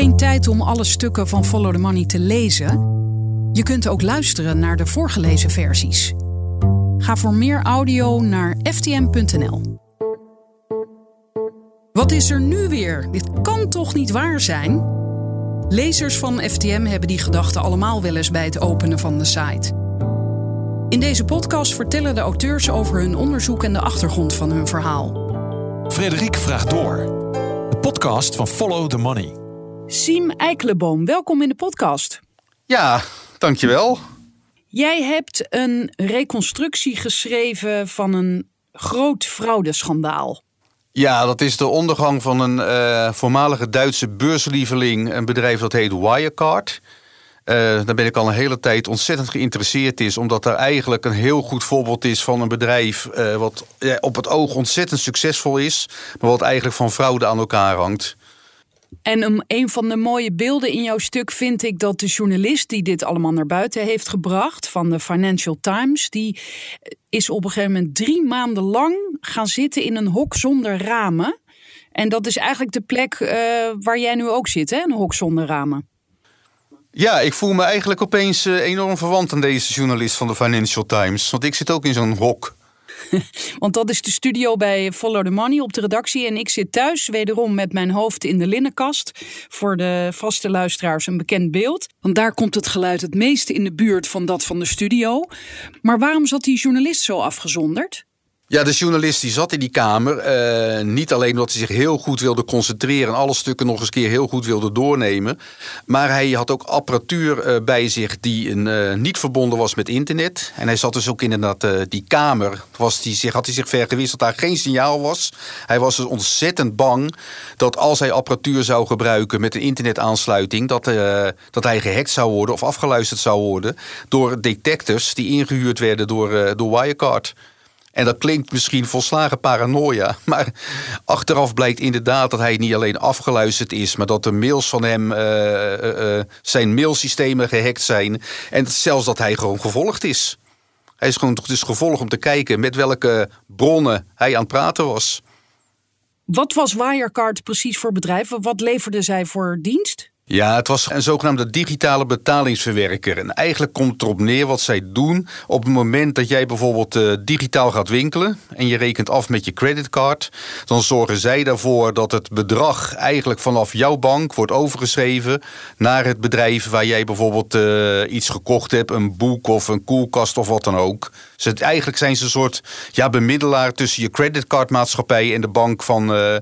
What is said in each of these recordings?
Geen tijd om alle stukken van Follow the Money te lezen? Je kunt ook luisteren naar de voorgelezen versies. Ga voor meer audio naar ftm.nl. Wat is er nu weer? Dit kan toch niet waar zijn? Lezers van FTM hebben die gedachten allemaal wel eens bij het openen van de site. In deze podcast vertellen de auteurs over hun onderzoek en de achtergrond van hun verhaal. Frederik vraagt door. De podcast van Follow the Money. Siem Eikelenboom, welkom in de podcast. Ja, dankjewel. Jij hebt een reconstructie geschreven van een groot fraudeschandaal. Ja, dat is de ondergang van een uh, voormalige Duitse beurslieveling. Een bedrijf dat heet Wirecard. Uh, daar ben ik al een hele tijd ontzettend geïnteresseerd is. Omdat daar eigenlijk een heel goed voorbeeld is van een bedrijf... Uh, wat op het oog ontzettend succesvol is... maar wat eigenlijk van fraude aan elkaar hangt. En een van de mooie beelden in jouw stuk vind ik dat de journalist die dit allemaal naar buiten heeft gebracht van de Financial Times, die is op een gegeven moment drie maanden lang gaan zitten in een hok zonder ramen. En dat is eigenlijk de plek uh, waar jij nu ook zit, hè? een hok zonder ramen. Ja, ik voel me eigenlijk opeens uh, enorm verwant aan deze journalist van de Financial Times. Want ik zit ook in zo'n hok. Want dat is de studio bij Follow the Money op de redactie. En ik zit thuis wederom met mijn hoofd in de linnenkast. Voor de vaste luisteraars een bekend beeld. Want daar komt het geluid het meeste in de buurt van dat van de studio. Maar waarom zat die journalist zo afgezonderd? Ja, de journalist die zat in die kamer. Uh, niet alleen omdat hij zich heel goed wilde concentreren en alle stukken nog eens keer heel goed wilde doornemen. Maar hij had ook apparatuur uh, bij zich die een, uh, niet verbonden was met internet. En hij zat dus ook inderdaad die kamer. Was die zich, had hij zich vergewist dat daar geen signaal was. Hij was dus ontzettend bang dat als hij apparatuur zou gebruiken met een internetaansluiting, dat, dat hij gehackt zou worden of afgeluisterd zou worden door detectives die ingehuurd werden door, door Wirecard. En dat klinkt misschien volslagen paranoia. Maar achteraf blijkt inderdaad dat hij niet alleen afgeluisterd is. maar dat de mails van hem. Uh, uh, uh, zijn mailsystemen gehackt zijn. En zelfs dat hij gewoon gevolgd is. Hij is gewoon dus gevolgd om te kijken met welke bronnen hij aan het praten was. Wat was Wirecard precies voor bedrijf? Wat leverde zij voor dienst? Ja, het was een zogenaamde digitale betalingsverwerker. En eigenlijk komt het erop neer wat zij doen. Op het moment dat jij bijvoorbeeld uh, digitaal gaat winkelen en je rekent af met je creditcard, dan zorgen zij ervoor dat het bedrag eigenlijk vanaf jouw bank wordt overgeschreven naar het bedrijf waar jij bijvoorbeeld uh, iets gekocht hebt, een boek of een koelkast of wat dan ook. Dus eigenlijk zijn ze een soort ja, bemiddelaar tussen je creditcardmaatschappij en de bank van uh,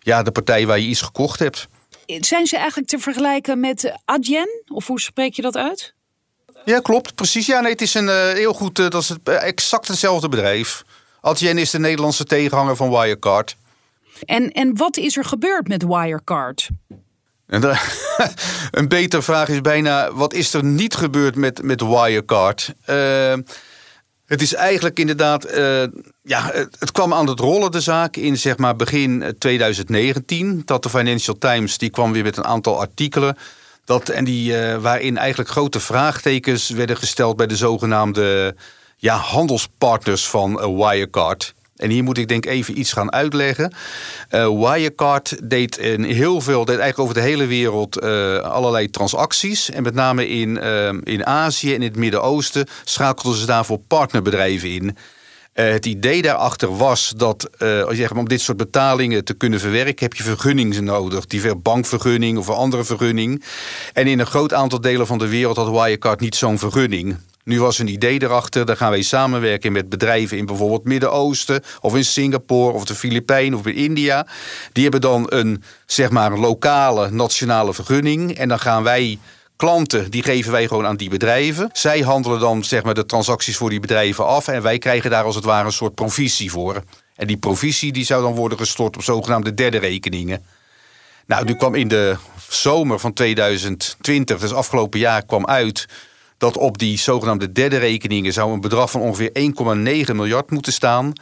ja, de partij waar je iets gekocht hebt. Zijn ze eigenlijk te vergelijken met Adyen? Of hoe spreek je dat uit? Ja, klopt. Precies. Ja, nee, het is een uh, heel goed. Uh, dat is het, uh, exact hetzelfde bedrijf. Adyen is de Nederlandse tegenhanger van Wirecard. En, en wat is er gebeurd met Wirecard? En de, een betere vraag is bijna: wat is er niet gebeurd met, met Wirecard? Het is eigenlijk inderdaad, ja, het, kwam aan het rollen de zaak in zeg maar begin 2019. Dat de Financial Times die kwam weer met een aantal artikelen. Dat, en die, uh, waarin eigenlijk grote vraagtekens werden gesteld bij de zogenaamde ja, handelspartners van uh, Wirecard. En hier moet ik denk even iets gaan uitleggen. Wirecard deed in heel veel, deed eigenlijk over de hele wereld allerlei transacties. En met name in, in Azië en in het Midden-Oosten schakelden ze daarvoor partnerbedrijven in. Het idee daarachter was dat als je, om dit soort betalingen te kunnen verwerken, heb je vergunningen nodig. Die bankvergunning of een andere vergunning. En in een groot aantal delen van de wereld had Wirecard niet zo'n vergunning. Nu was een idee erachter, dan gaan wij samenwerken met bedrijven in bijvoorbeeld Midden-Oosten of in Singapore of de Filipijnen of in India. Die hebben dan een, zeg maar, een lokale nationale vergunning en dan gaan wij klanten, die geven wij gewoon aan die bedrijven. Zij handelen dan zeg maar, de transacties voor die bedrijven af en wij krijgen daar als het ware een soort provisie voor. En die provisie die zou dan worden gestort op zogenaamde derde rekeningen. Nou, nu kwam in de zomer van 2020, dus afgelopen jaar, kwam uit dat op die zogenaamde derde rekeningen zou een bedrag van ongeveer 1,9 miljard moeten staan.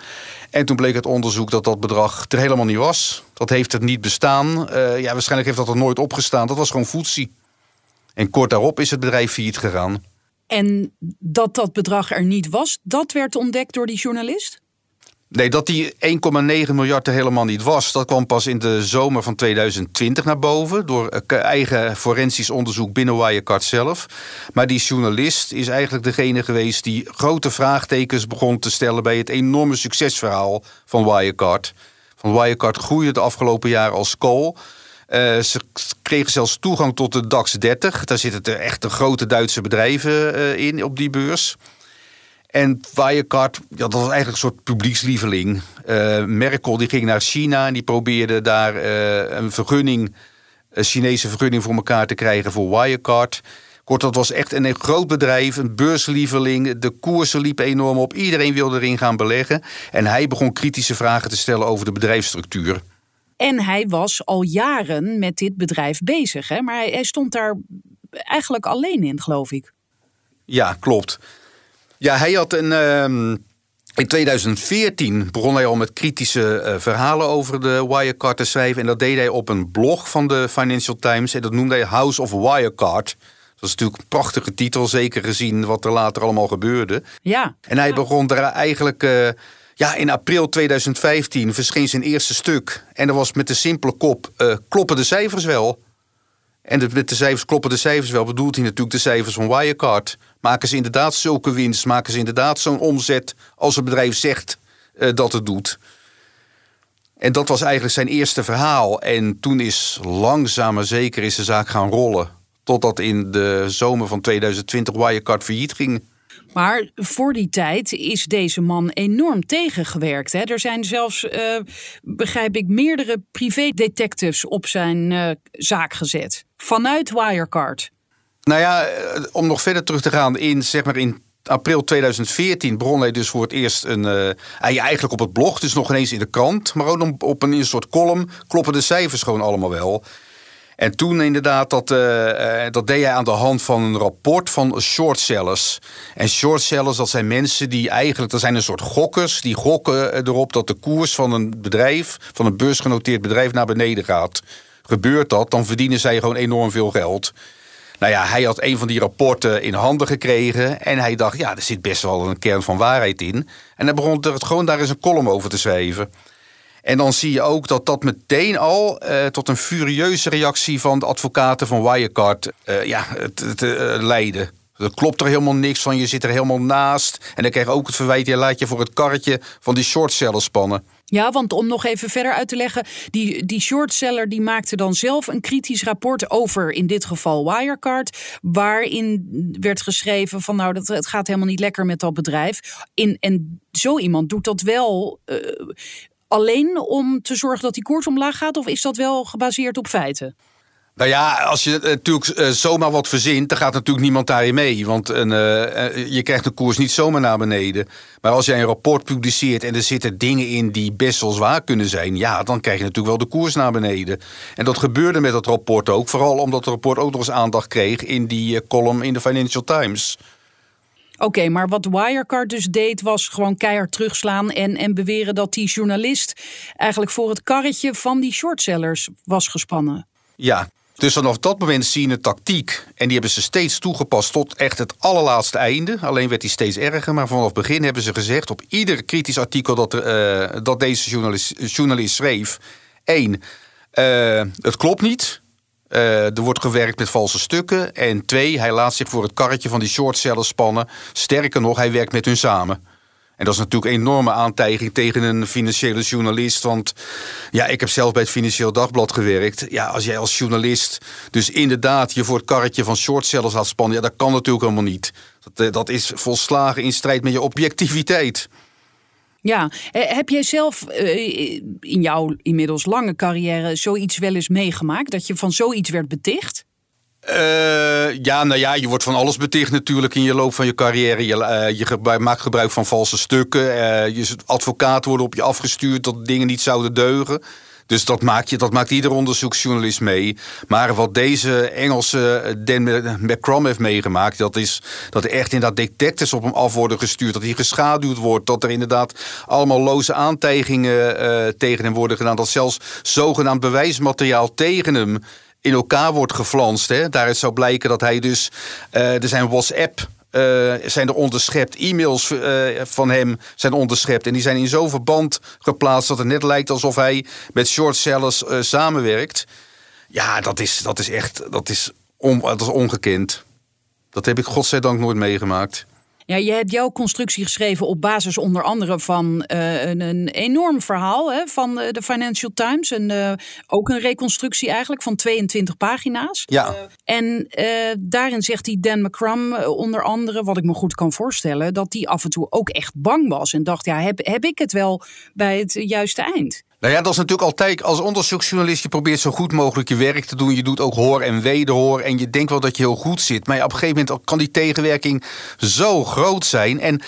En toen bleek het onderzoek dat dat bedrag er helemaal niet was. Dat heeft er niet bestaan. Uh, ja, waarschijnlijk heeft dat er nooit opgestaan. Dat was gewoon voetsie. En kort daarop is het bedrijf failliet gegaan. En dat dat bedrag er niet was, dat werd ontdekt door die journalist? Nee, dat die 1,9 miljard er helemaal niet was, dat kwam pas in de zomer van 2020 naar boven. Door eigen forensisch onderzoek binnen Wirecard zelf. Maar die journalist is eigenlijk degene geweest die grote vraagtekens begon te stellen bij het enorme succesverhaal van Wirecard. Van Wirecard groeide de afgelopen jaren als kool. Uh, ze kregen zelfs toegang tot de DAX 30. Daar zitten de grote Duitse bedrijven uh, in op die beurs. En Wirecard, ja, dat was eigenlijk een soort publiekslieveling. Uh, Merkel die ging naar China en die probeerde daar een vergunning, een Chinese vergunning voor elkaar te krijgen voor Wirecard. Kort, dat was echt een groot bedrijf, een beurslieveling. De koersen liepen enorm op. Iedereen wilde erin gaan beleggen. En hij begon kritische vragen te stellen over de bedrijfsstructuur. En hij was al jaren met dit bedrijf bezig. Hè? Maar hij, hij stond daar eigenlijk alleen in, geloof ik. Ja, klopt. Ja, hij had een. Uh, in 2014 begon hij al met kritische uh, verhalen over de Wirecard te schrijven. En dat deed hij op een blog van de Financial Times. En dat noemde hij House of Wirecard. Dat is natuurlijk een prachtige titel, zeker gezien wat er later allemaal gebeurde. Ja. En hij begon daar eigenlijk. Uh, ja, in april 2015 verscheen zijn eerste stuk. En dat was met de simpele kop: uh, kloppen de cijfers wel? En de, met de cijfers kloppen de cijfers wel, bedoelt hij natuurlijk de cijfers van Wirecard. Maken ze inderdaad zulke winst? Maken ze inderdaad zo'n omzet als het bedrijf zegt uh, dat het doet? En dat was eigenlijk zijn eerste verhaal. En toen is langzaam maar zeker is de zaak gaan rollen. Totdat in de zomer van 2020 Wirecard failliet ging. Maar voor die tijd is deze man enorm tegengewerkt. Hè? Er zijn zelfs, uh, begrijp ik, meerdere privédetectives op zijn uh, zaak gezet. Vanuit Wirecard. Nou ja, eh, om nog verder terug te gaan, in, zeg maar in april 2014 begon hij dus voor het eerst een. Eigenlijk op het blog, dus nog ineens in de krant, maar ook op een, een soort column kloppen de cijfers gewoon allemaal wel. En toen inderdaad, dat, uh, dat deed hij aan de hand van een rapport van shortsellers. En shortsellers, dat zijn mensen die eigenlijk, dat zijn een soort gokkers, die gokken erop dat de koers van een bedrijf, van een beursgenoteerd bedrijf, naar beneden gaat. Gebeurt dat, dan verdienen zij gewoon enorm veel geld. Nou ja, hij had een van die rapporten in handen gekregen. En hij dacht, ja, er zit best wel een kern van waarheid in. En hij begon er gewoon daar eens een column over te schrijven. En dan zie je ook dat dat meteen al eh, tot een furieuze reactie van de advocaten van Wirecard uh, ja, het, uh, leidde. Er klopt er helemaal niks van, je zit er helemaal naast. En dan krijg je ook het verwijt, je laat je voor het karretje van die shortseller spannen. Ja, want om nog even verder uit te leggen, die, die shortseller die maakte dan zelf een kritisch rapport over, in dit geval Wirecard, waarin werd geschreven van nou, dat, het gaat helemaal niet lekker met dat bedrijf. In, en zo iemand doet dat wel alleen om te zorgen dat die koers omlaag gaat, of is dat wel gebaseerd op feiten? Nou ja, als je natuurlijk uh, zomaar wat verzint, dan gaat natuurlijk niemand daarin mee. Want een, uh, je krijgt de koers niet zomaar naar beneden. Maar als jij een rapport publiceert en er zitten dingen in die best wel zwaar kunnen zijn, ja, dan krijg je natuurlijk wel de koers naar beneden. En dat gebeurde met dat rapport ook. Vooral omdat het rapport ook nog eens aandacht kreeg in die column in de Financial Times. Oké, maar wat Wirecard dus deed was gewoon keihard terugslaan en, en beweren dat die journalist eigenlijk voor het karretje van die shortsellers was gespannen. Ja, dus vanaf dat moment zie je tactiek. En die hebben ze steeds toegepast tot echt het allerlaatste einde. Alleen werd die steeds erger. Maar vanaf het begin hebben ze gezegd op ieder kritisch artikel dat, uh, dat deze journalist, journalist schreef. één, uh, het klopt niet. Uh, er wordt gewerkt met valse stukken. En twee, hij laat zich voor het karretje van die shortsellers spannen. Sterker nog, hij werkt met hun samen. En dat is natuurlijk een enorme aantijging tegen een financiële journalist. Want ja, ik heb zelf bij het Financieel Dagblad gewerkt. Ja, als jij als journalist dus inderdaad je voor het karretje van shortsellers laat spannen, ja, dat kan natuurlijk helemaal niet. Dat, eh, dat is volslagen in strijd met je objectiviteit. Ja, eh, heb jij zelf in jouw inmiddels lange carrière zoiets wel eens meegemaakt? Dat je van zoiets werd beticht? Uh, ja, nou ja, je wordt van alles beticht natuurlijk in je loop van je carrière. Je, uh, je maakt gebruik van valse stukken. Je advocaten worden op je afgestuurd dat dingen niet zouden deugen. Dus dat maakt, je, dat maakt ieder onderzoeksjournalist mee. Maar wat deze Engelse Dan McCrum heeft meegemaakt... dat is dat er echt inderdaad detectives op hem af worden gestuurd... dat hij geschaduwd wordt, dat er inderdaad allemaal loze aantijgingen tegen hem worden gedaan... dat zelfs zogenaamd bewijsmateriaal tegen hem in elkaar wordt geflanst. Hè. Daaruit zou blijken dat hij dus. Uh, er zijn WhatsApp. Eh, zijn er onderschept. E-mails eh, van hem zijn onderschept. En die zijn in zo'n verband geplaatst dat het net lijkt alsof hij met short sellers uh, samenwerkt. Ja, dat is, dat is echt dat is on, dat is ongekend. Dat heb ik godzijdank nooit meegemaakt. Ja, je hebt jouw constructie geschreven op basis onder andere van uh, een, een, enorm verhaal hè, van de Financial Times. En uh, ook een reconstructie eigenlijk van 22 pagina's. Ja. En daarin zegt die Dan McCrum onder andere, wat ik me goed kan voorstellen, dat die af en toe ook echt bang was. En dacht, ja, heb, heb ik het wel bij het juiste eind? Nou ja, dat is natuurlijk altijd als onderzoeksjournalist. Je probeert zo goed mogelijk je werk te doen. Je doet ook hoor en wederhoor. En je denkt wel dat je heel goed zit. Maar op een gegeven moment kan die tegenwerking zo groot zijn. En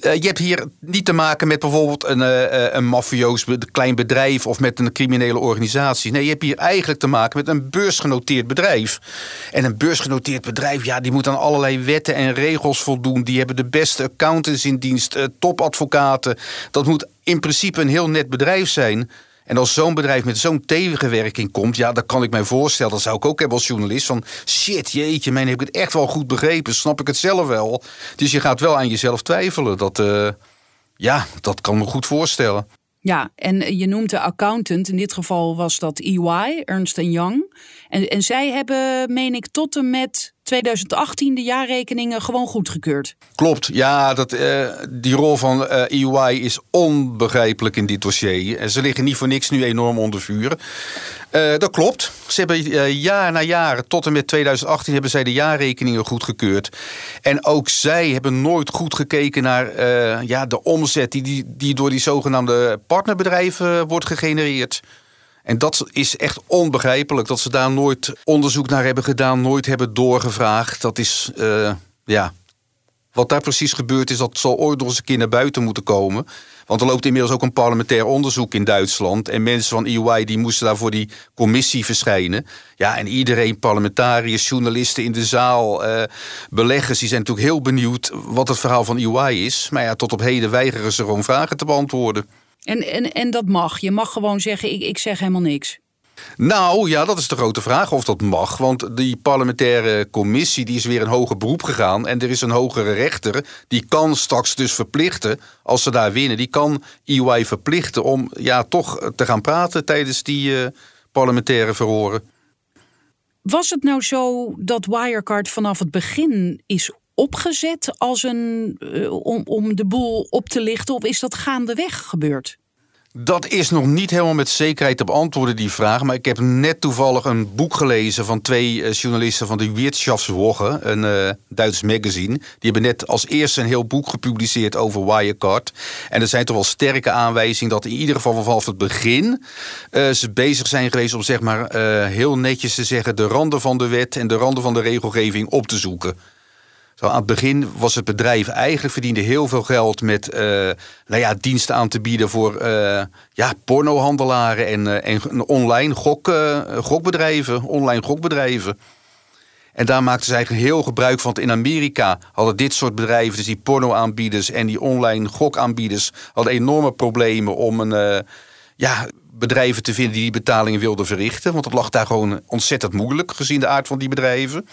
je hebt hier niet te maken met bijvoorbeeld een, een mafioos klein bedrijf of met een criminele organisatie. Nee, je hebt hier eigenlijk te maken met een beursgenoteerd bedrijf. En een beursgenoteerd bedrijf, ja, die moet aan allerlei wetten en regels voldoen. Die hebben de beste accountants in dienst, topadvocaten. Dat moet in principe een heel net bedrijf zijn. En als zo'n bedrijf met zo'n tegenwerking komt, ja, dan kan ik mij voorstellen, dat zou ik ook hebben als journalist, van shit, jeetje, mijn, heb ik het echt wel goed begrepen, snap ik het zelf wel. Dus je gaat wel aan jezelf twijfelen. Dat, uh, ja, dat kan me goed voorstellen. Ja, en je noemt de accountant. In dit geval was dat EY, Ernst Young. En, en zij hebben, meen ik, tot en met 2018 de jaarrekeningen gewoon goedgekeurd. Klopt, ja, dat, uh, die rol van uh, EY is onbegrijpelijk in dit dossier. En ze liggen niet voor niks nu enorm onder vuur. Dat klopt. Ze hebben jaar na jaar, tot en met 2018, hebben zij de jaarrekeningen goedgekeurd. En ook zij hebben nooit goed gekeken naar ja, de omzet die, die, die door die zogenaamde partnerbedrijven wordt gegenereerd. En dat is echt onbegrijpelijk dat ze daar nooit onderzoek naar hebben gedaan, nooit hebben doorgevraagd. Dat is, uh, ja. Wat daar precies gebeurd is, dat zal ooit nog eens een keer naar buiten moeten komen. Want er loopt inmiddels ook een parlementair onderzoek in Duitsland. En mensen van EY die moesten daar voor die commissie verschijnen. Ja, en iedereen, parlementariërs, journalisten in de zaal, uh, beleggers, die zijn natuurlijk heel benieuwd wat het verhaal van EY is. Maar ja, tot op heden weigeren ze gewoon vragen te beantwoorden. En, en, en dat mag. Je mag gewoon zeggen, ik, ik zeg helemaal niks. Nou ja, dat is de grote vraag of dat mag. Want die parlementaire commissie die is weer een hoger beroep gegaan. En er is een hogere rechter. Die kan straks dus verplichten, als ze daar winnen, die kan EY verplichten om ja, toch te gaan praten tijdens die uh, parlementaire verhoren. Was het nou zo dat Wirecard vanaf het begin is opgezet als een, uh, om, om de boel op te lichten? Of is dat gaandeweg gebeurd? Dat is nog niet helemaal met zekerheid te beantwoorden, die vraag. Maar ik heb net toevallig een boek gelezen van twee uh, journalisten van de Wirtschaftswoche, een uh, Duits magazine. Die hebben net als eerste een heel boek gepubliceerd over Wirecard. En er zijn toch wel sterke aanwijzingen dat in ieder geval vanaf het begin ze bezig zijn geweest om zeg maar heel netjes te zeggen de randen van de wet en de randen van de regelgeving op te zoeken. Zo aan het begin was het bedrijf eigenlijk verdiende heel veel geld met uh, nou ja, diensten aan te bieden voor uh, ja, pornohandelaren en, uh, en online gok, gokbedrijven, online gokbedrijven. En daar maakten ze eigenlijk heel gebruik van. In Amerika hadden dit soort bedrijven, dus die pornoaanbieders en die online gokaanbieders, hadden enorme problemen om een ja, bedrijven te vinden die die betalingen wilden verrichten. Want dat lag daar gewoon ontzettend moeilijk, gezien de aard van die bedrijven.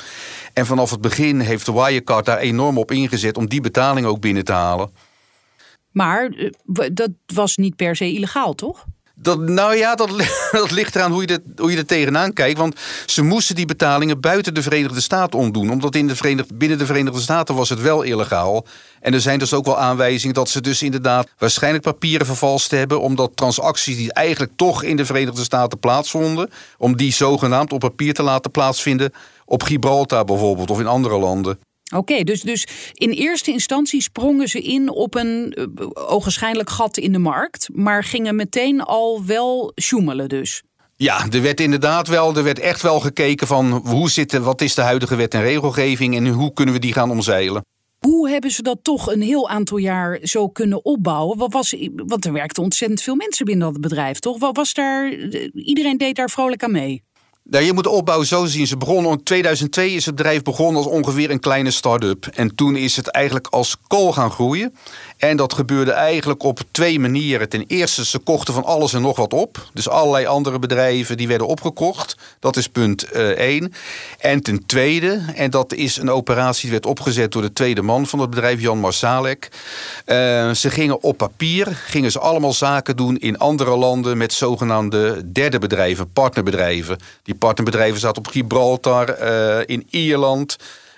En vanaf het begin heeft de Wirecard daar enorm op ingezet om die betaling ook binnen te halen. Maar eh, dat was niet per se illegaal, toch? Nou ja, dat, dat ligt eraan hoe je, hoe je er tegenaan kijkt. Want ze moesten die betalingen buiten de Verenigde Staten omdoen. Omdat in de Verenigde, binnen de Verenigde Staten was het wel illegaal. En er zijn dus ook wel aanwijzingen dat ze dus inderdaad waarschijnlijk papieren vervalst hebben. Omdat transacties die eigenlijk toch in de Verenigde Staten plaatsvonden. Om die zogenaamd op papier te laten plaatsvinden. Op Gibraltar bijvoorbeeld of in andere landen. Oké, dus, dus in eerste instantie sprongen ze in op een uh, ogenschijnlijk gat in de markt, maar gingen meteen al wel sjoemelen dus. Ja, er werd inderdaad wel, er werd echt wel gekeken van hoe zit, wat is de huidige wet en regelgeving en hoe kunnen we die gaan omzeilen. Hoe hebben ze dat toch een heel aantal jaar zo kunnen opbouwen? Wat was, want er werkten ontzettend veel mensen binnen dat bedrijf, toch? Wat was daar, iedereen deed daar vrolijk aan mee. Nou, je moet de opbouw zo zien. Ze begonnen in 2002 is het bedrijf begonnen als ongeveer een kleine start-up. En toen is het eigenlijk als kool gaan groeien. En dat gebeurde eigenlijk op twee manieren. Ten eerste, ze kochten van alles en nog wat op. Dus allerlei andere bedrijven die werden opgekocht. Dat is punt 1. Eh, en ten tweede, en dat is een operatie die werd opgezet door de tweede man van het bedrijf, Jan Marsalek. Uh, ze gingen op papier, gingen ze allemaal zaken doen in andere landen met zogenaamde derde bedrijven, partnerbedrijven. Die partnerbedrijven zaten op Gibraltar, uh, in Ierland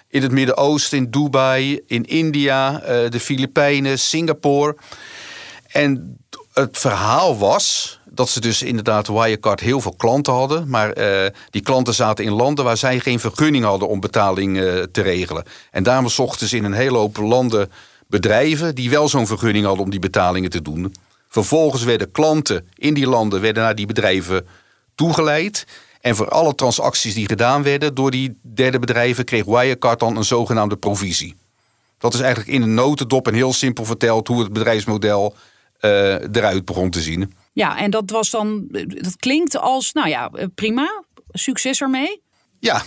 in het Midden-Oosten, in Dubai, in India, uh, de Filipijnen, Singapore. En het verhaal was dat ze dus inderdaad Wirecard heel veel klanten hadden. Maar uh, die klanten zaten in landen waar zij geen vergunning hadden om betaling te regelen. En daarom zochten ze in een hele hoop landen bedrijven die wel zo'n vergunning hadden om die betalingen te doen. Vervolgens werden klanten in die landen werden naar die bedrijven toegeleid. En voor alle transacties die gedaan werden door die derde bedrijven kreeg Wirecard dan een zogenaamde provisie. Dat is eigenlijk in een notendop en heel simpel verteld hoe het bedrijfsmodel uh, eruit begon te zien. Ja, en dat was dan, dat klinkt als, nou ja, prima, succes ermee. Ja,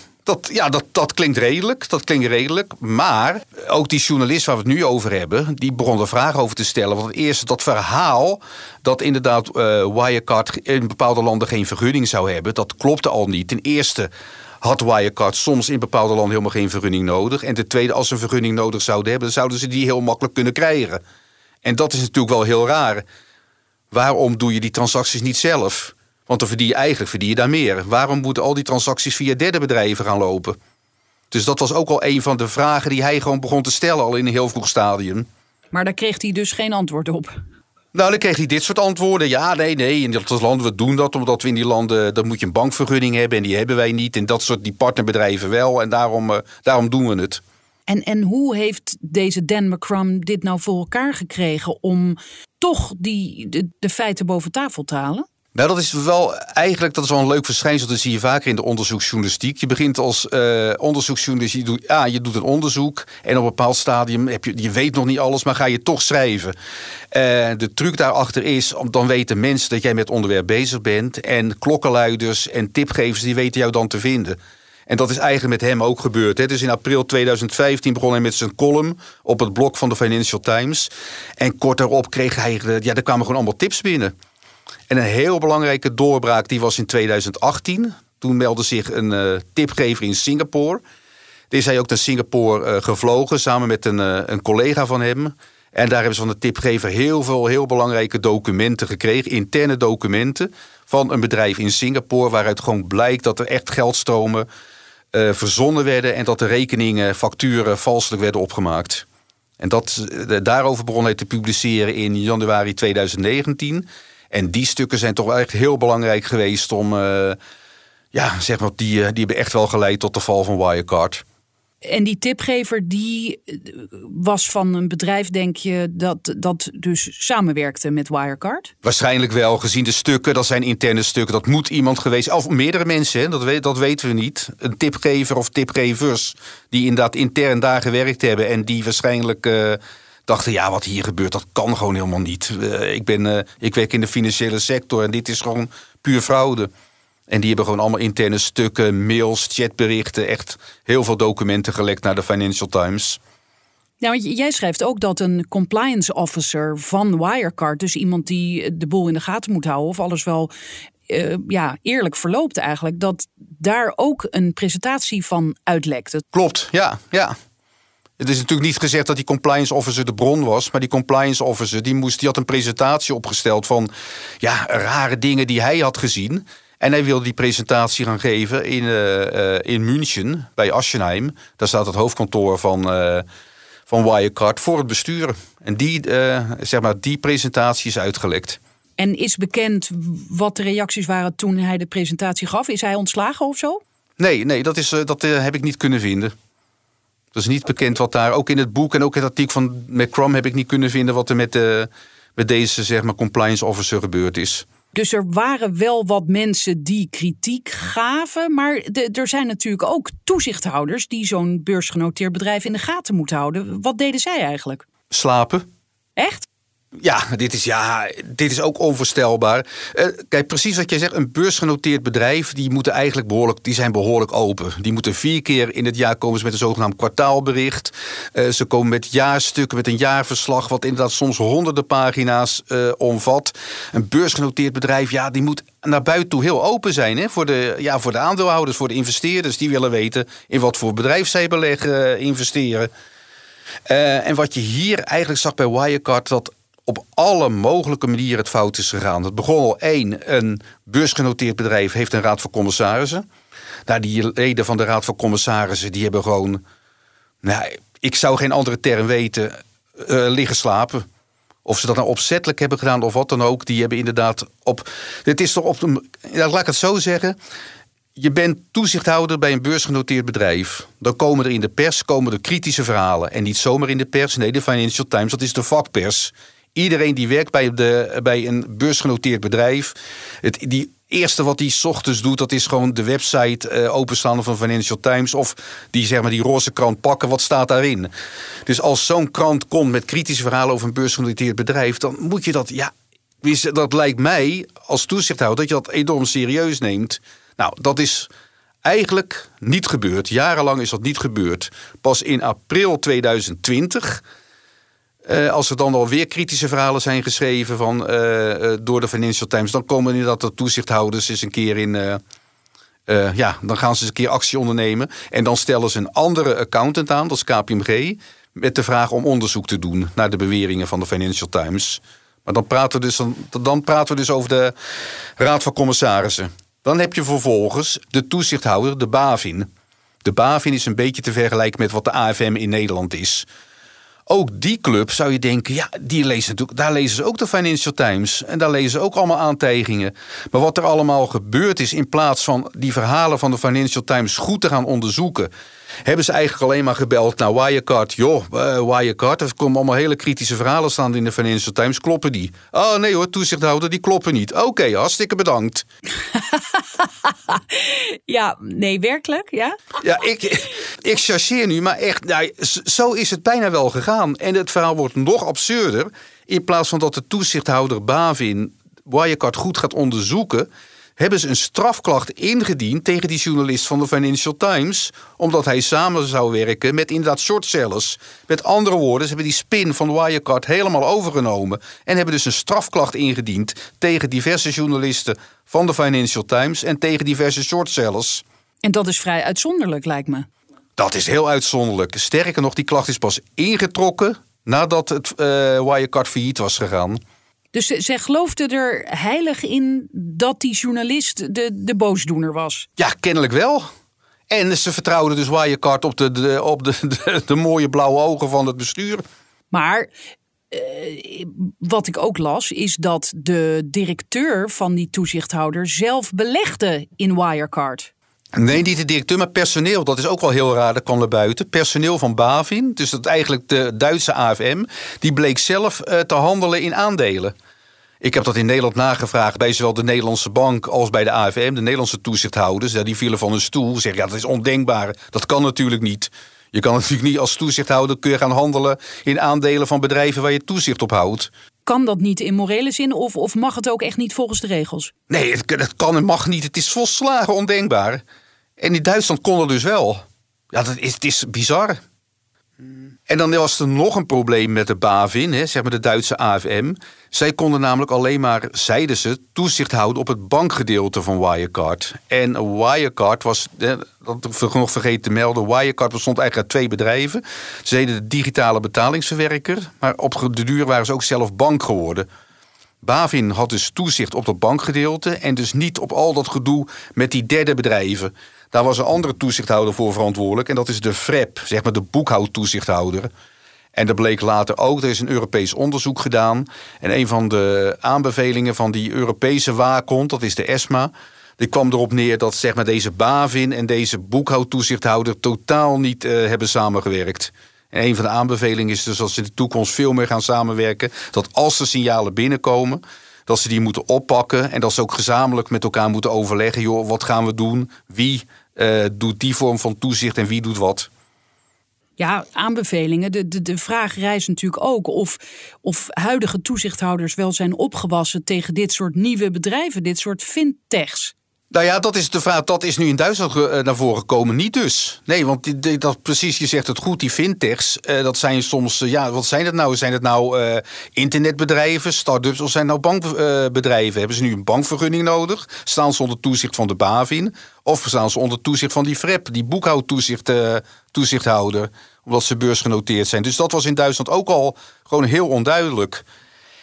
ja, dat, dat klinkt redelijk. Dat klinkt redelijk. Maar ook die journalist waar we het nu over hebben, die begon er vragen over te stellen. Want het eerste, dat verhaal dat inderdaad uh, Wirecard in bepaalde landen geen vergunning zou hebben, dat klopte al niet. Ten eerste had Wirecard soms in bepaalde landen helemaal geen vergunning nodig. En ten tweede, als ze een vergunning nodig zouden hebben, dan zouden ze die heel makkelijk kunnen krijgen. En dat is natuurlijk wel heel raar. Waarom doe je die transacties niet zelf? Want dan verdien je eigenlijk verdien je daar meer. Waarom moeten al die transacties via derde bedrijven gaan lopen? Dus dat was ook al een van de vragen die hij gewoon begon te stellen al in een heel vroeg stadium. Maar daar kreeg hij dus geen antwoord op. Nou, dan kreeg hij dit soort antwoorden. Ja, nee, nee. In dat landen we doen dat omdat we in die landen dan moet je een bankvergunning hebben en die hebben wij niet. En dat soort die partnerbedrijven wel. En daarom, uh, daarom doen we het. En, en hoe heeft deze Dan McCrum dit nou voor elkaar gekregen om toch die, de, de feiten boven tafel te halen? Nou, dat is wel eigenlijk dat is wel een leuk verschijnsel. Dat zie je vaker in de onderzoeksjournalistiek. Je begint als uh, onderzoeksjournalist. Je doet, ja, je doet een onderzoek. En op een bepaald stadium heb je, je weet nog niet alles, maar ga je toch schrijven. Uh, de truc daarachter is, dan weten mensen dat jij met onderwerp bezig bent. En klokkenluiders en tipgevers, die weten jou dan te vinden. En dat is eigenlijk met hem ook gebeurd. Hè. Dus in april 2015 begon hij met zijn column op het blog van de Financial Times. En kort daarop kreeg hij, ja, er kwamen gewoon allemaal tips binnen. En een heel belangrijke doorbraak die was in 2018. Toen meldde zich een uh, tipgever in Singapore. Die is hij ook naar Singapore uh, gevlogen samen met een, uh, een collega van hem. En daar hebben ze van de tipgever heel veel heel belangrijke documenten gekregen. Interne documenten van een bedrijf in Singapore. Waaruit gewoon blijkt dat er echt geldstromen verzonnen werden. En dat de rekeningen, facturen valselijk werden opgemaakt. En dat, daarover begon hij te publiceren in januari 2019. En die stukken zijn toch wel echt heel belangrijk geweest om. Uh, ja, zeg maar, die, die hebben echt wel geleid tot de val van Wirecard. En die tipgever die eh, was van een bedrijf, denk je, dat, dat dus samenwerkte met Wirecard? Waarschijnlijk wel, gezien de stukken. Dat zijn interne stukken. Dat moet iemand geweest Of meerdere mensen, dat, weet, dat weten we niet. Een tipgever of tipgevers die inderdaad intern daar gewerkt hebben. En die waarschijnlijk... Uh, dachten, ja, wat hier gebeurt, dat kan gewoon helemaal niet. Uh, ik, ben, uh, ik werk in de financiële sector en dit is gewoon puur fraude. En die hebben gewoon allemaal interne stukken, mails, chatberichten, echt heel veel documenten gelekt naar de Financial Times. Want jij schrijft ook dat een compliance officer van Wirecard, dus iemand die de boel in de gaten moet houden of alles wel uh, ja, eerlijk verloopt eigenlijk, dat daar ook een presentatie van uitlekte. Klopt, ja, ja. Het is natuurlijk niet gezegd dat die compliance officer de bron was. Maar die compliance officer die moest, die had een presentatie opgesteld van ja, rare dingen die hij had gezien. En hij wilde die presentatie gaan geven in, uh, uh, in München, bij Aschenheim. Daar staat het hoofdkantoor van, uh, van Wirecard voor het bestuur. En die, zeg maar, die presentatie is uitgelekt. En is bekend wat de reacties waren toen hij de presentatie gaf? Is hij ontslagen of zo? Nee, nee dat, is, dat heb ik niet kunnen vinden. Is niet bekend wat daar, ook in het boek en ook in het artikel van McCrum heb ik niet kunnen vinden wat er met, de, met deze zeg maar, compliance officer gebeurd is. Dus er waren wel wat mensen die kritiek gaven. Maar de, er zijn natuurlijk ook toezichthouders die zo'n beursgenoteerd bedrijf in de gaten moeten houden. Wat deden zij eigenlijk? Slapen. Echt? Ja, dit is, ja, dit is ook onvoorstelbaar. Uh, kijk, precies wat jij zegt, een beursgenoteerd bedrijf, die moeten eigenlijk behoorlijk, die zijn behoorlijk open. Die moeten vier keer in het jaar komen met een zogenaamd kwartaalbericht. Uh, ze komen met jaarstukken, met een jaarverslag, wat inderdaad soms honderden pagina's uh, omvat. Een beursgenoteerd bedrijf, ja, die moet naar buiten toe heel open zijn hè? Voor, de, ja, voor de aandeelhouders, voor de investeerders. Die willen weten in wat voor bedrijf zij beleggen, investeren. en wat je hier eigenlijk zag bij Wirecard, dat op alle mogelijke manieren het fout is gegaan. Het begon al één, een beursgenoteerd bedrijf heeft een raad van commissarissen. Nou, die leden van de raad van commissarissen die hebben gewoon, nou, ik zou geen andere term weten, uh, liggen slapen. Of ze dat nou opzettelijk hebben gedaan of wat dan ook, die hebben inderdaad op. Het is toch op. De, laat ik het zo zeggen. Je bent toezichthouder bij een beursgenoteerd bedrijf. Dan komen er in de pers komen er kritische verhalen. En niet zomaar in de pers. Nee, de Financial Times, dat is de vakpers. Iedereen die werkt bij, de, bij een beursgenoteerd bedrijf. Het, die eerste wat hij ochtends doet, dat is gewoon de website uh, openstaan van Financial Times. Of die, zeg maar, die roze krant pakken. Wat staat daarin? Dus als zo'n krant komt met kritische verhalen over een beursgenoteerd bedrijf. dan moet je dat. Ja, dat lijkt mij als toezichthouder dat je dat enorm serieus neemt. Nou, dat is eigenlijk niet gebeurd. Jarenlang is dat niet gebeurd. Pas in april 2020 uh, als er dan alweer kritische verhalen zijn geschreven van, uh, door de Financial Times, dan komen inderdaad de toezichthouders eens een keer in. ja, dan gaan ze eens een keer actie ondernemen. En dan stellen ze een andere accountant aan, dat is KPMG, met de vraag om onderzoek te doen naar de beweringen van de Financial Times. Maar dan praten we dus, dan, dan praten we dus over de Raad van Commissarissen. Dan heb je vervolgens de toezichthouder, de BaVin. De BaVin is een beetje te vergelijken met wat de AFM in Nederland is ook die club zou je denken, ja, die lezen natuurlijk, daar lezen ze ook de Financial Times. En daar lezen ze ook allemaal aantijgingen. Maar wat er allemaal gebeurd is, in plaats van die verhalen van de Financial Times goed te gaan onderzoeken hebben ze eigenlijk alleen maar gebeld naar Wirecard. Joh, uh, Wirecard, er komen allemaal hele kritische verhalen staan in de Financial Times. Kloppen die? Oh nee hoor, toezichthouder, die kloppen niet. Oké, hartstikke bedankt. ja, nee, werkelijk, ja? Ja, ik, ik chargeer nu, maar echt, nou, zo is het bijna wel gegaan. En het verhaal wordt nog absurder. In plaats van dat de toezichthouder Bavin Wirecard goed gaat onderzoeken hebben ze een strafklacht ingediend tegen die journalist van de Financial Times. Omdat hij samen zou werken met inderdaad shortsellers. Met andere woorden, ze hebben die spin van Wirecard helemaal overgenomen. En hebben dus een strafklacht ingediend tegen diverse journalisten van de Financial Times en tegen diverse shortsellers. En dat is vrij uitzonderlijk, lijkt me. Dat is heel uitzonderlijk. Sterker nog, die klacht is pas ingetrokken nadat het uh, Wirecard failliet was gegaan. Dus zij geloofde er heilig in dat die journalist de, de boosdoener was. Ja, kennelijk wel. En ze vertrouwden dus Wirecard op de, de, op de, de, de mooie blauwe ogen van het bestuur. Maar uh, wat ik ook las, is dat de directeur van die toezichthouder zelf belegde in Wirecard. Nee, niet de directeur, maar personeel. Dat is ook wel heel raar, dat kwam naar buiten. Personeel van Bavin, dus dat eigenlijk de Duitse AFM, die bleek zelf uh, te handelen in aandelen. Ik heb dat in Nederland nagevraagd bij zowel de Nederlandse bank als bij de AFM, de Nederlandse toezichthouders. Ja, die vielen van hun stoel. Zeggen ja, dat is ondenkbaar. Dat kan natuurlijk niet. Je kan natuurlijk niet als toezichthouder kun je gaan handelen in aandelen van bedrijven waar je toezicht op houdt. Kan dat niet in morele zin of, of mag het ook echt niet volgens de regels? Nee, het, het kan en mag niet. Het is volslagen ondenkbaar. En in Duitsland kon dat dus wel. Ja, dat is, het is bizar. En dan was er nog een probleem met de BaVin, hè, zeg maar de Duitse AFM. Zij konden namelijk alleen maar, zeiden ze, toezicht houden op het bankgedeelte van Wirecard. En Wirecard was, dat ik nog vergeten te melden, Wirecard bestond eigenlijk uit twee bedrijven. Ze deden de digitale betalingsverwerker, maar op de duur waren ze ook zelf bank geworden. Bavin had dus toezicht op dat bankgedeelte en dus niet op al dat gedoe met die derde bedrijven. Daar was een andere toezichthouder voor verantwoordelijk. En dat is de FREP, zeg maar de boekhoudtoezichthouder. En dat bleek later ook. Er is een Europees onderzoek gedaan. En een van de aanbevelingen van die Europese waakhond, dat is de ESMA. Die kwam erop neer dat zeg maar, deze BaVin en deze boekhoudtoezichthouder totaal niet uh, hebben samengewerkt. En een van de aanbevelingen is dus dat ze in de toekomst veel meer gaan samenwerken. Dat als er signalen binnenkomen, dat ze die moeten oppakken. En dat ze ook gezamenlijk met elkaar moeten overleggen. Joh, wat gaan we doen? Wie uh, doet die vorm van toezicht en wie doet wat? Ja, aanbevelingen. De, de, de vraag rijst natuurlijk ook of, of huidige toezichthouders wel zijn opgewassen tegen dit soort nieuwe bedrijven, dit soort fintechs. Nou ja, dat is de vraag. Dat is nu in Duitsland eh, naar voren gekomen. Niet dus. Nee, want die, dat, precies, je zegt het goed, die fintechs, uh, dat zijn soms, uh, ja, wat zijn het nou? Zijn het nou internetbedrijven, start-ups of zijn het nou bankbedrijven? Hebben ze nu een bankvergunning nodig? Staan ze onder toezicht van de BaFin? Of staan ze onder toezicht van die FREP, die boekhoudtoezichthouder, omdat ze beursgenoteerd zijn? Dus dat was in Duitsland ook al gewoon heel onduidelijk.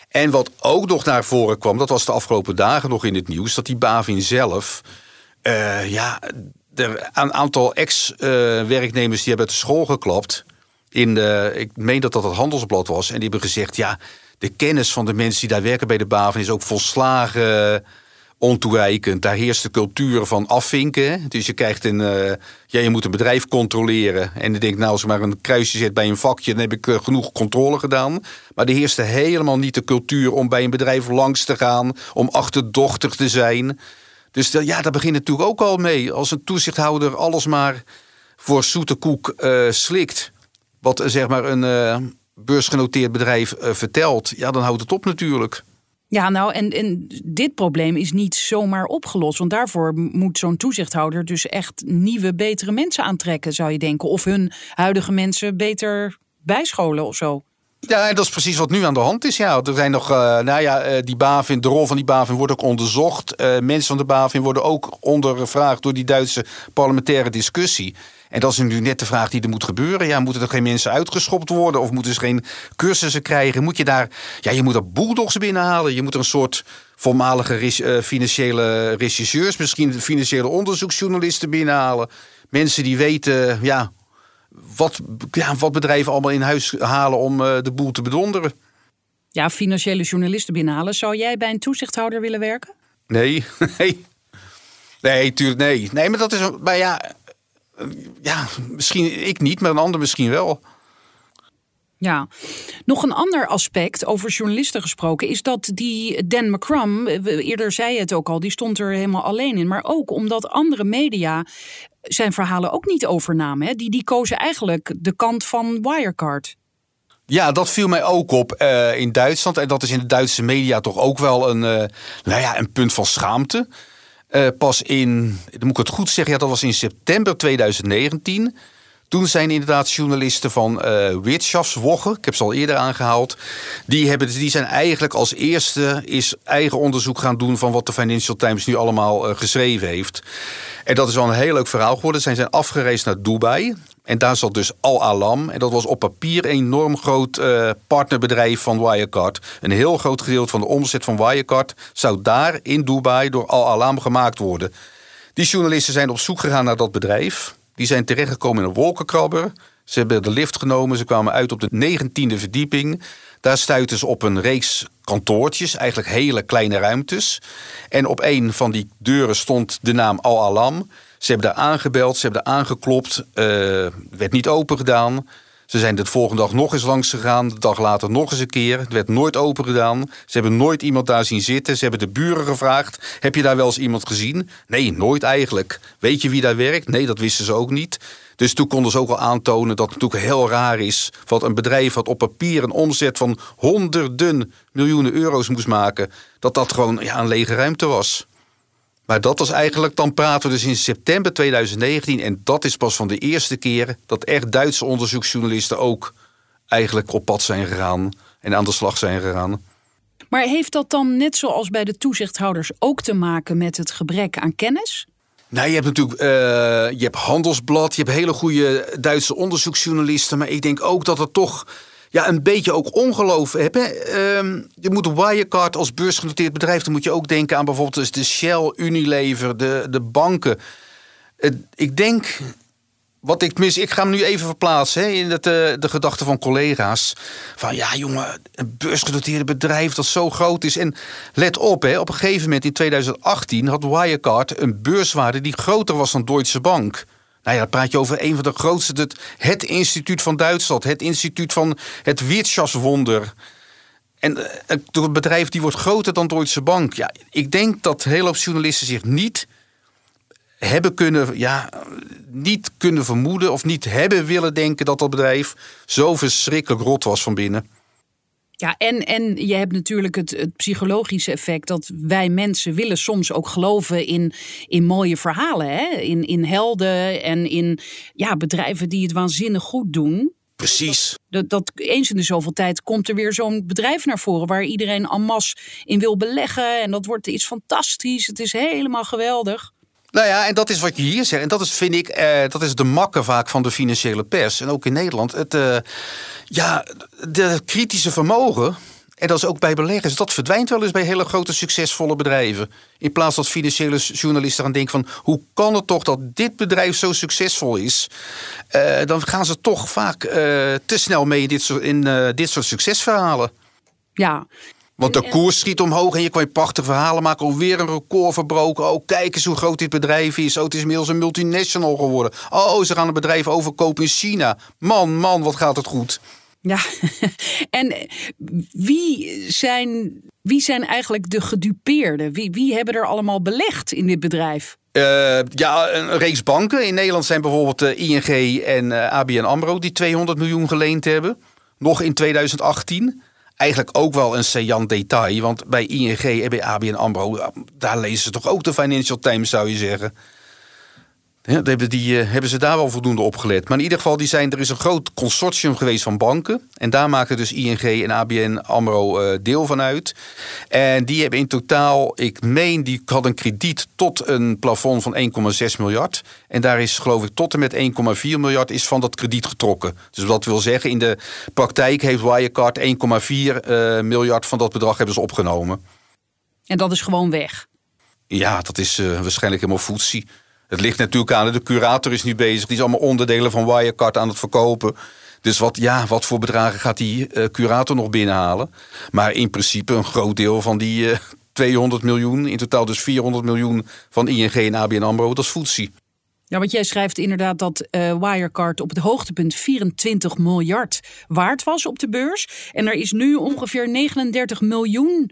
En wat ook nog naar voren kwam, dat was de afgelopen dagen nog in het nieuws, dat die Bavin zelf, uh, ja, er een aantal ex-werknemers die hebben uit de school geklapt. In de, ik meen dat dat het handelsblad was. En die hebben gezegd, ja, de kennis van de mensen die daar werken bij de Bavin is ook volslagen ontoereikend. Daar heerst de cultuur van afvinken. Dus je krijgt een. Uh, ja, je moet een bedrijf controleren. En je denkt, nou, als maar een kruisje zet bij een vakje, dan heb ik uh, genoeg controle gedaan. Maar er heerste helemaal niet de cultuur om bij een bedrijf langs te gaan, om achterdochtig te zijn. Dus ja, daar begint natuurlijk ook al mee. Als een toezichthouder alles maar voor zoete koek slikt. Wat zeg maar een beursgenoteerd bedrijf vertelt, ja, dan houdt het op natuurlijk. Ja, nou, en, en dit probleem is niet zomaar opgelost. Want daarvoor moet zo'n toezichthouder dus echt nieuwe, betere mensen aantrekken, zou je denken. Of hun huidige mensen beter bijscholen of zo. Ja, dat is precies wat nu aan de hand is. Ja, er zijn nog, uh, nou ja, uh, die BaFin, de rol van die BaFin wordt ook onderzocht. Uh, mensen van de BaFin worden ook ondervraagd door die Duitse parlementaire discussie. En dat is nu net de vraag die er moet gebeuren. Ja, moeten er geen mensen uitgeschopt worden? Of moeten ze geen cursussen krijgen? Moet je daar, ja, je moet er bulldogs binnenhalen. Je moet er een soort voormalige uh, financiële regisseurs, misschien financiële onderzoeksjournalisten binnenhalen. Mensen die weten, ja, wat, ja, wat bedrijven allemaal in huis halen om uh, de boel te bedonderen. Ja, financiële journalisten binnenhalen. Zou jij bij een toezichthouder willen werken? Nee, nee. Nee, tuurlijk nee. Nee, maar dat is. Maar ja, ja, misschien ik niet, maar een ander misschien wel. Ja, nog een ander aspect over journalisten gesproken is dat die Dan McCrum, eerder zei het ook al, die stond er helemaal alleen in. Maar ook omdat andere media zijn verhalen ook niet overnamen. Hè? Die, die kozen eigenlijk de kant van Wirecard. Ja, dat viel mij ook op uh, in Duitsland. En dat is in de Duitse media toch ook wel een, uh, nou ja, een punt van schaamte. Uh, pas in, dan moet ik het goed zeggen, ja, dat was in september 2019. Toen zijn inderdaad journalisten van uh, Wirtschaftswoche, ik heb ze al eerder aangehaald, die, hebben, die zijn eigenlijk als eerste is eigen onderzoek gaan doen van wat de Financial Times nu allemaal uh, geschreven heeft. En dat is wel een heel leuk verhaal geworden. Zij zijn afgereisd naar Dubai. En daar zat dus Al Alam. En dat was op papier een enorm groot uh, partnerbedrijf van Wirecard. Een heel groot gedeelte van de omzet van Wirecard zou daar in Dubai door Al Alam gemaakt worden. Die journalisten zijn op zoek gegaan naar dat bedrijf. Die zijn terechtgekomen in een wolkenkrabber. Ze hebben de lift genomen. Ze kwamen uit op de 19e verdieping. Daar stuitten ze op een reeks kantoortjes, eigenlijk hele kleine ruimtes. En op een van die deuren stond de naam Al Alam. Ze hebben daar aangebeld, ze hebben daar aangeklopt. Uh, werd niet open gedaan. Ze zijn de volgende dag nog eens langs gegaan. De dag later nog eens een keer. Het werd nooit open gedaan. Ze hebben nooit iemand daar zien zitten. Ze hebben de buren gevraagd. Heb je daar wel eens iemand gezien? Nee, nooit eigenlijk. Weet je wie daar werkt? Nee, dat wisten ze ook niet. Dus toen konden ze ook al aantonen dat het natuurlijk heel raar is. wat een bedrijf wat op papier een omzet van honderden miljoenen euro's moest maken. Dat dat gewoon ja, een lege ruimte was. Maar dat was eigenlijk, dan praten we dus in september 2019. En dat is pas van de eerste keer dat echt Duitse onderzoeksjournalisten ook eigenlijk op pad zijn gegaan en aan de slag zijn gegaan. Maar heeft dat dan net zoals bij de toezichthouders ook te maken met het gebrek aan kennis? Nou, je hebt natuurlijk uh, je hebt Handelsblad, je hebt hele goede Duitse onderzoeksjournalisten. Maar ik denk ook dat er toch ja, een beetje ook ongeloof hebben. Ehm, je moet Wirecard als beursgenoteerd bedrijf, dan moet je ook denken aan bijvoorbeeld dus de Shell, Unilever, de, de banken. ik denk, wat ik mis, ik ga hem nu even verplaatsen in het, uh, de gedachten van collega's. Van ja, jongen, een beursgenoteerde bedrijf dat zo groot is. En let op, hè, op een gegeven moment in 2018 had Wirecard een beurswaarde die groter was dan Deutsche Bank. Nou ja, dan praat je over een van de grootste, het, het instituut van Duitsland, het instituut van het Wirtschaftswunder. En uh, het bedrijf die wordt groter dan Deutsche Bank. Ja, ik denk dat heel veel journalisten zich niet hebben kunnen, ja, niet kunnen vermoeden of niet hebben willen denken dat dat bedrijf zo verschrikkelijk rot was van binnen. Ja, en, en je hebt natuurlijk het, het psychologische effect dat wij mensen willen soms ook geloven in, in mooie verhalen. Hè? In, in helden en in ja, bedrijven die het waanzinnig goed doen. Precies. Dat, dat eens in de zoveel tijd komt er weer zo'n bedrijf naar voren waar iedereen en masse in wil beleggen. En dat wordt iets fantastisch. Het is helemaal geweldig. Nou ja, en dat is wat je hier zegt. En dat is, vind ik, eh, dat is de makke vaak van de financiële pers. En ook in Nederland. Het, uh, ja, de kritische vermogen. En dat is ook bij beleggers. Dat verdwijnt wel eens bij hele grote succesvolle bedrijven. In plaats dat financiële journalisten gaan denken van... hoe kan het toch dat dit bedrijf zo succesvol is? Uh, dan gaan ze toch vaak te snel mee in dit soort, in, dit soort succesverhalen. Ja, want de koers schiet omhoog en je kan je prachtige verhalen maken. Alweer een record verbroken. Oh, kijk eens hoe groot dit bedrijf is. Oh, het is inmiddels een multinational geworden. Oh, ze gaan het bedrijf overkopen in China. Man, man, wat gaat het goed. Ja, en wie zijn, wie zijn eigenlijk de gedupeerden? Wie, wie hebben er allemaal belegd in dit bedrijf? Uh, ja, een reeks banken. In Nederland zijn bijvoorbeeld uh, eh, ING en uh, eh, ABN AMRO... die 200 miljoen geleend hebben. Nog in 2018 eigenlijk ook wel een saillant detail. Want bij ING en bij ABN AMRO, daar lezen ze toch ook de Financial Times, zou je zeggen. Hebben, die, uh, hebben ze daar wel voldoende op gelet. Maar in ieder geval, die zijn, er is een groot consortium geweest van banken. En daar maken dus ING en ABN AMRO uh, deel van uit. En die hebben in totaal, ik meen, die hadden een krediet tot een plafond van 1,6 miljard. En daar is geloof ik tot en met 1,4 miljard is van dat krediet getrokken. Dus dat wil zeggen, in de praktijk heeft Wirecard 1,4 uh, miljard van dat bedrag hebben ze opgenomen. En dat is gewoon weg? Ja, dat is uh, waarschijnlijk helemaal voetzie. Het ligt natuurlijk aan, de curator is nu bezig. Die is allemaal onderdelen van Wirecard aan het verkopen. Dus wat, ja, wat voor bedragen gaat die uh, curator nog binnenhalen? Maar in principe een groot deel van die uh, eh, 200 miljoen, in totaal dus 400 miljoen van ING en ABN AMRO, dat is. Ja, want jij schrijft inderdaad dat uh, Wirecard op het hoogtepunt 24 miljard waard was op de beurs. En er is nu ongeveer 39 miljoen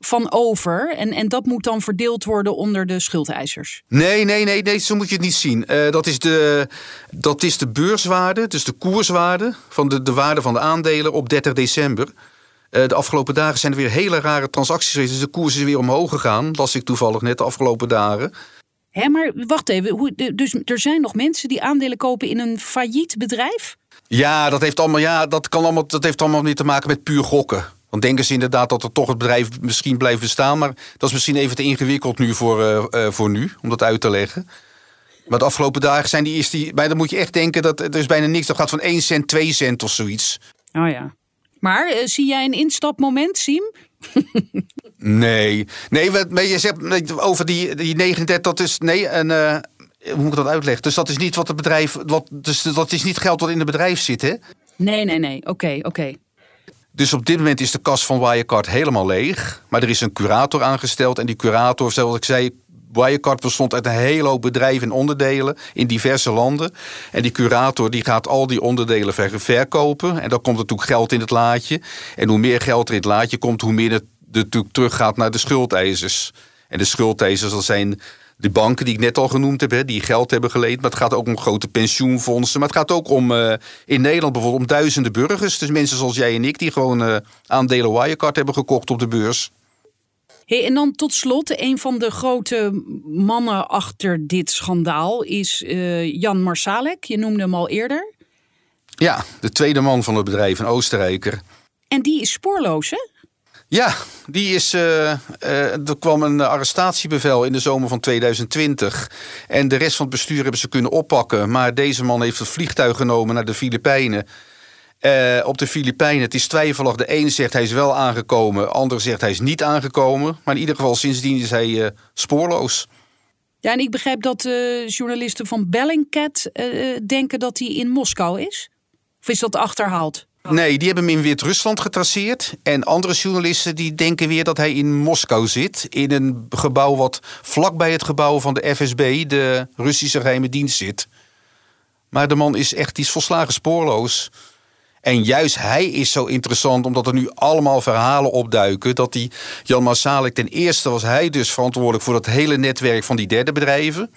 van over. En, en dat moet dan verdeeld worden onder de schuldeisers. Nee, nee, nee, nee zo moet je het niet zien. Uh, dat, is de, dat is de beurswaarde, dus de koerswaarde van de, de waarde van de aandelen op 30 december. Uh, de afgelopen dagen zijn er weer hele rare transacties geweest. Dus de koers is weer omhoog gegaan. Las ik toevallig net de afgelopen dagen. Hé, maar wacht even. Hoe, dus er zijn nog mensen die aandelen kopen in een failliet bedrijf? Ja, dat heeft allemaal, ja, dat kan allemaal, dat heeft allemaal niet te maken met puur gokken. Dan denken ze inderdaad dat er toch het bedrijf misschien blijft bestaan. Maar dat is misschien even te ingewikkeld nu voor, uh, uh, voor nu, om dat uit te leggen. Maar de afgelopen dagen zijn die eerste. Maar dan moet je echt denken dat er is bijna niks. Dat gaat van 1 cent, 2 cent of zoiets. Oh ja. Maar uh, zie jij een instapmoment, Siem? nee. Nee, wat, je zegt over die, die 39, dat is. Nee, en. hoe moet ik dat uitleggen? Dus dat is niet wat het bedrijf. Wat, dus dat is niet geld wat in het bedrijf zit, hè? Nee, nee, nee. Oké, oké. Dus op dit moment is de kas van Wirecard helemaal leeg. Maar er is een curator aangesteld. En die curator, zoals ik zei, Wirecard bestond uit een hele hoop bedrijven en onderdelen in diverse landen. En die curator die gaat al die onderdelen verkopen. En dan komt er natuurlijk geld in het laadje. En hoe meer geld er in het laadje komt, hoe meer het natuurlijk teruggaat naar de schuldeisers. En de schuldeisers, dat zijn de banken die ik net al genoemd heb, hè, die geld hebben geleend. Maar het gaat ook om grote pensioenfondsen. Maar het gaat ook om uh, in Nederland bijvoorbeeld om duizenden burgers. Dus mensen zoals jij en ik die gewoon uh, aandelen Wirecard hebben gekocht op de beurs. Hey, en dan tot slot, een van de grote mannen achter dit schandaal is uh, Jan Marsalek. Je noemde hem al eerder. Ja, de tweede man van het bedrijf, een Oostenrijker. En die is spoorloos, hè? Ja, die is, uh, er kwam een arrestatiebevel in de zomer van 2020. En de rest van het bestuur hebben ze kunnen oppakken. Maar deze man heeft het vliegtuig genomen naar de Filipijnen. Uh, op de Filipijnen, het is twijfelig. De een zegt hij is wel aangekomen, de ander zegt hij is niet aangekomen. Maar in ieder geval, sindsdien is hij spoorloos. Ja, en ik begrijp dat journalisten van Bellingcat denken dat hij in Moskou is. Of is dat achterhaald? Nee, die hebben hem in Wit-Rusland getraceerd. En andere journalisten die denken weer dat hij in Moskou zit. In een gebouw wat vlakbij het gebouw van de FSB, de Russische geheime dienst, zit. Maar de man is echt die is volslagen spoorloos. En juist hij is zo interessant omdat er nu allemaal verhalen opduiken. Dat die Jan Masalik ten eerste was hij dus verantwoordelijk voor dat hele netwerk van die derde bedrijven.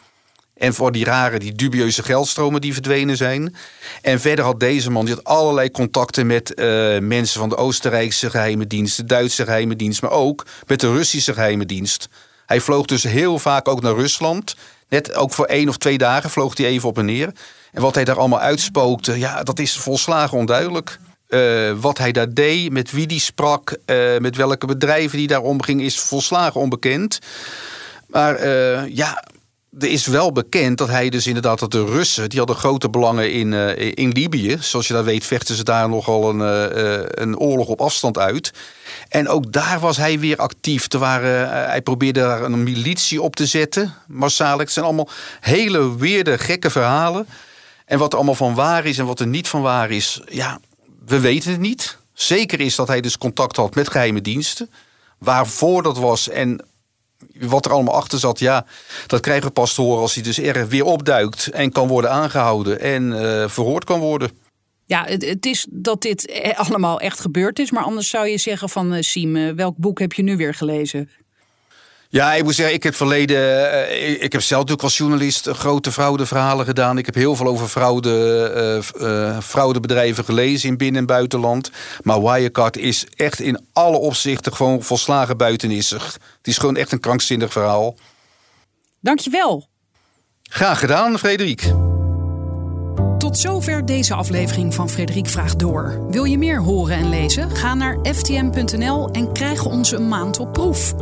En voor die rare, die dubieuze geldstromen die verdwenen zijn. En verder had deze man die had allerlei contacten met uh, mensen van de Oostenrijkse geheime dienst, de Duitse geheime dienst, maar ook met de Russische geheime dienst. Hij vloog dus heel vaak ook naar Rusland. Net ook voor één of twee dagen vloog hij even op en neer. En wat hij daar allemaal uitspookte, ja, dat is volslagen onduidelijk. Uh, wat hij daar deed, met wie die sprak, uh, met welke bedrijven die daar omging, is volslagen onbekend. Maar ja, er is wel bekend dat hij dus inderdaad dat de Russen, die hadden grote belangen in, uh, in Libië. Zoals je dat weet, vechten ze daar nogal een, uh, een oorlog op afstand uit. En ook daar was hij weer actief. Er waren, hij probeerde daar een militie op te zetten, massaal. Het zijn allemaal hele weerde, gekke verhalen. En wat er allemaal van waar is en wat er niet van waar is, ja, we weten het niet. Zeker is dat hij dus contact had met geheime diensten. Waarvoor dat was en wat er allemaal achter zat, ja, dat krijgen we pas te horen als hij dus er weer opduikt en kan worden aangehouden en uh, verhoord kan worden. Ja, het, is dat dit e-, allemaal echt gebeurd is, maar anders zou je zeggen van uh, Siem, welk boek heb je nu weer gelezen? Ja, ik moet zeggen, ik heb verleden. Uh, ik heb zelf natuurlijk als journalist grote fraudeverhalen gedaan. Ik heb heel veel over fraude, uh, uh, fraudebedrijven gelezen in binnen- en buitenland. Maar Wirecard is echt in alle opzichten gewoon volslagen buitenissig. Het is gewoon echt een krankzinnig verhaal. Dankjewel. Graag gedaan, Frederik. Tot zover deze aflevering van Frederik Vraagt Door. Wil je meer horen en lezen? Ga naar ftm.nl en krijg onze maand op proef.